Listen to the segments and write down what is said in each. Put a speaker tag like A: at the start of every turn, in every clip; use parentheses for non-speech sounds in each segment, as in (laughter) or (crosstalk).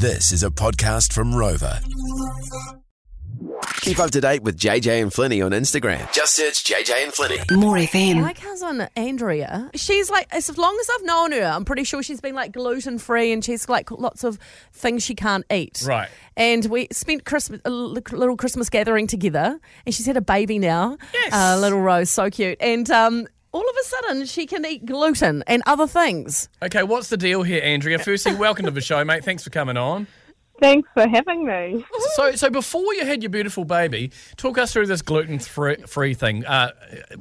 A: This is a podcast from Rova. Keep up to date with JJ and Flinny on Instagram. Just search JJ and Flinny.
B: More FM.
C: My cousin Andrea, she's like, as long as I've known her, I'm pretty sure she's been like gluten free and she's like lots of things she can't eat.
D: Right.
C: And we spent Christmas, a little Christmas gathering together, and she's had a baby now.
D: Yes.
C: Uh, little Rose, so cute. And um, all of a sudden, she can eat gluten and other things.
D: Okay, what's the deal here, Andrea? Firstly, welcome to the show, mate. Thanks for coming on.
E: Thanks for having me.
D: So, so before you had your beautiful baby, talk us through this gluten free, free thing. Uh,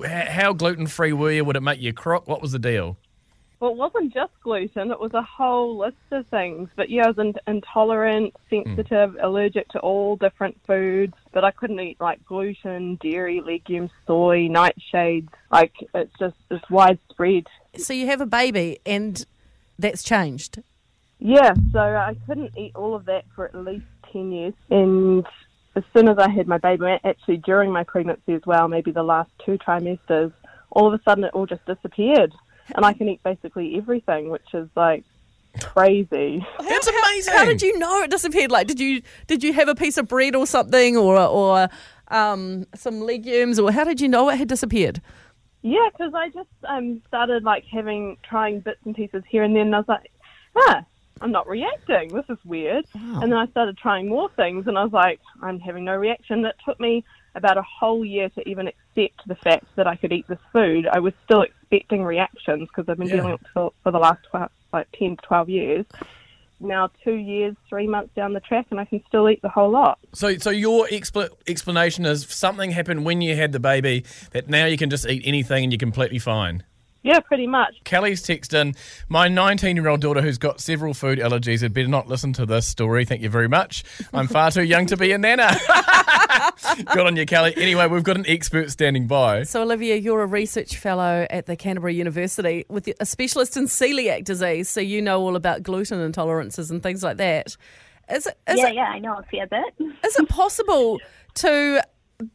D: how gluten free were you? Would it make you crook? What was the deal?
E: Well, it wasn't just gluten, it was a whole list of things. But yeah, I was in- intolerant, sensitive, hmm. allergic to all different foods. But I couldn't eat like gluten, dairy, legumes, soy, nightshades. Like, it's just, it's widespread.
C: So you have a baby, and that's changed.
E: Yeah, so I couldn't eat all of that for at least 10 years. And as soon as I had my baby, actually during my pregnancy as well, maybe the last two trimesters, all of a sudden it all just disappeared. And I can eat basically everything, which is like crazy.
D: That's amazing.
C: How did you know it disappeared? Like, did you did you have a piece of bread or something, or or um, some legumes, or how did you know it had disappeared?
E: Yeah, because I just um, started like having, trying bits and pieces here and then. And I was like, ah, I'm not reacting. This is weird. And then I started trying more things and I was like, I'm having no reaction. That took me about a whole year to even accept the fact that I could eat this food. I was still expecting reactions because I've been
D: Yeah.
E: dealing with it for, for the last 12, like 10 to 12 years. Now, two years, three months down the track, and I can still eat the whole lot.
D: So, so your expl- explanation is something happened when you had the baby that now you can just eat anything and you're completely fine.
E: Yeah, pretty much.
D: Kelly's text in, my 19 year old daughter who's got several food allergies had better not listen to this story. Thank you very much. I'm far too young to be a nana. (laughs) Good on you, Kelly. Anyway, we've got an expert standing by.
C: So, Olivia, you're a research fellow at the Canterbury University with a specialist in celiac disease, so you know all about gluten intolerances and things like that. Is it, is
F: yeah,
C: it,
F: yeah, I know a fair bit.
C: is it possible to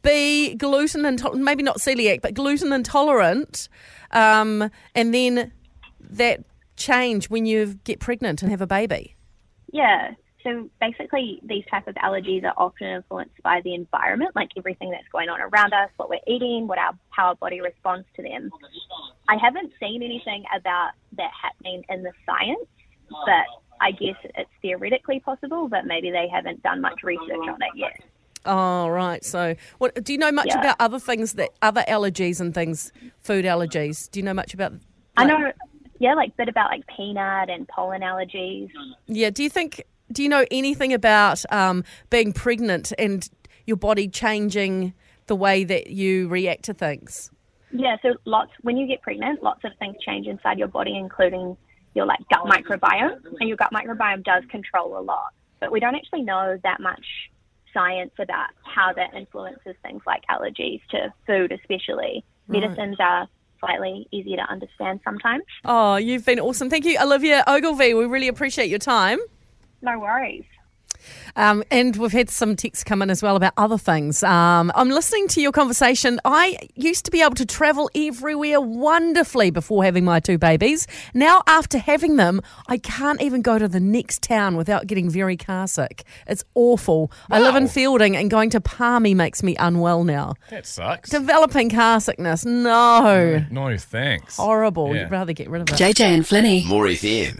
C: be gluten intolerant, maybe not celiac, but gluten intolerant, um, and then that change when you get pregnant and have a baby?
F: Yeah. So basically, these type of allergies are often influenced by the environment, like everything that's going on around us, what we're eating, what our how our body responds to them. I haven't seen anything about that happening in the science, but I guess it's theoretically possible. But maybe they haven't done much research on it yet.
C: Oh, right. So, what do you know much
F: Yeah.
C: about other things that other allergies and things, food allergies? Do you know much about?
F: I know, yeah, like bit about like peanut and pollen allergies.
C: Yeah. Do you think? Do you know anything about um, being pregnant and your body changing the way that you react to things?
F: Yeah, so lots when you get pregnant, lots of things change inside your body, including your like gut microbiome, and your gut microbiome does control a lot. But we don't actually know that much science about how that influences things like allergies to food, especially. Medicines are slightly easier to understand sometimes.
C: Oh, you've been awesome. Thank you, Olivia Ogilvy. We really appreciate your time.
F: No worries.
C: Um, and we've had some texts come in as well about other things. Um, I'm listening to your conversation. I used to be able to travel everywhere wonderfully before having my two babies. Now, after having them, I can't even go to the next town without getting very car sick. It's awful. I live in Feilding, and going to Palmy makes me unwell now.
D: That sucks.
C: Developing car sickness, no.
D: No, thanks.
C: Horrible.
D: Yeah.
C: You'd rather get rid of it.
B: JJ and Flinny.
A: More FM.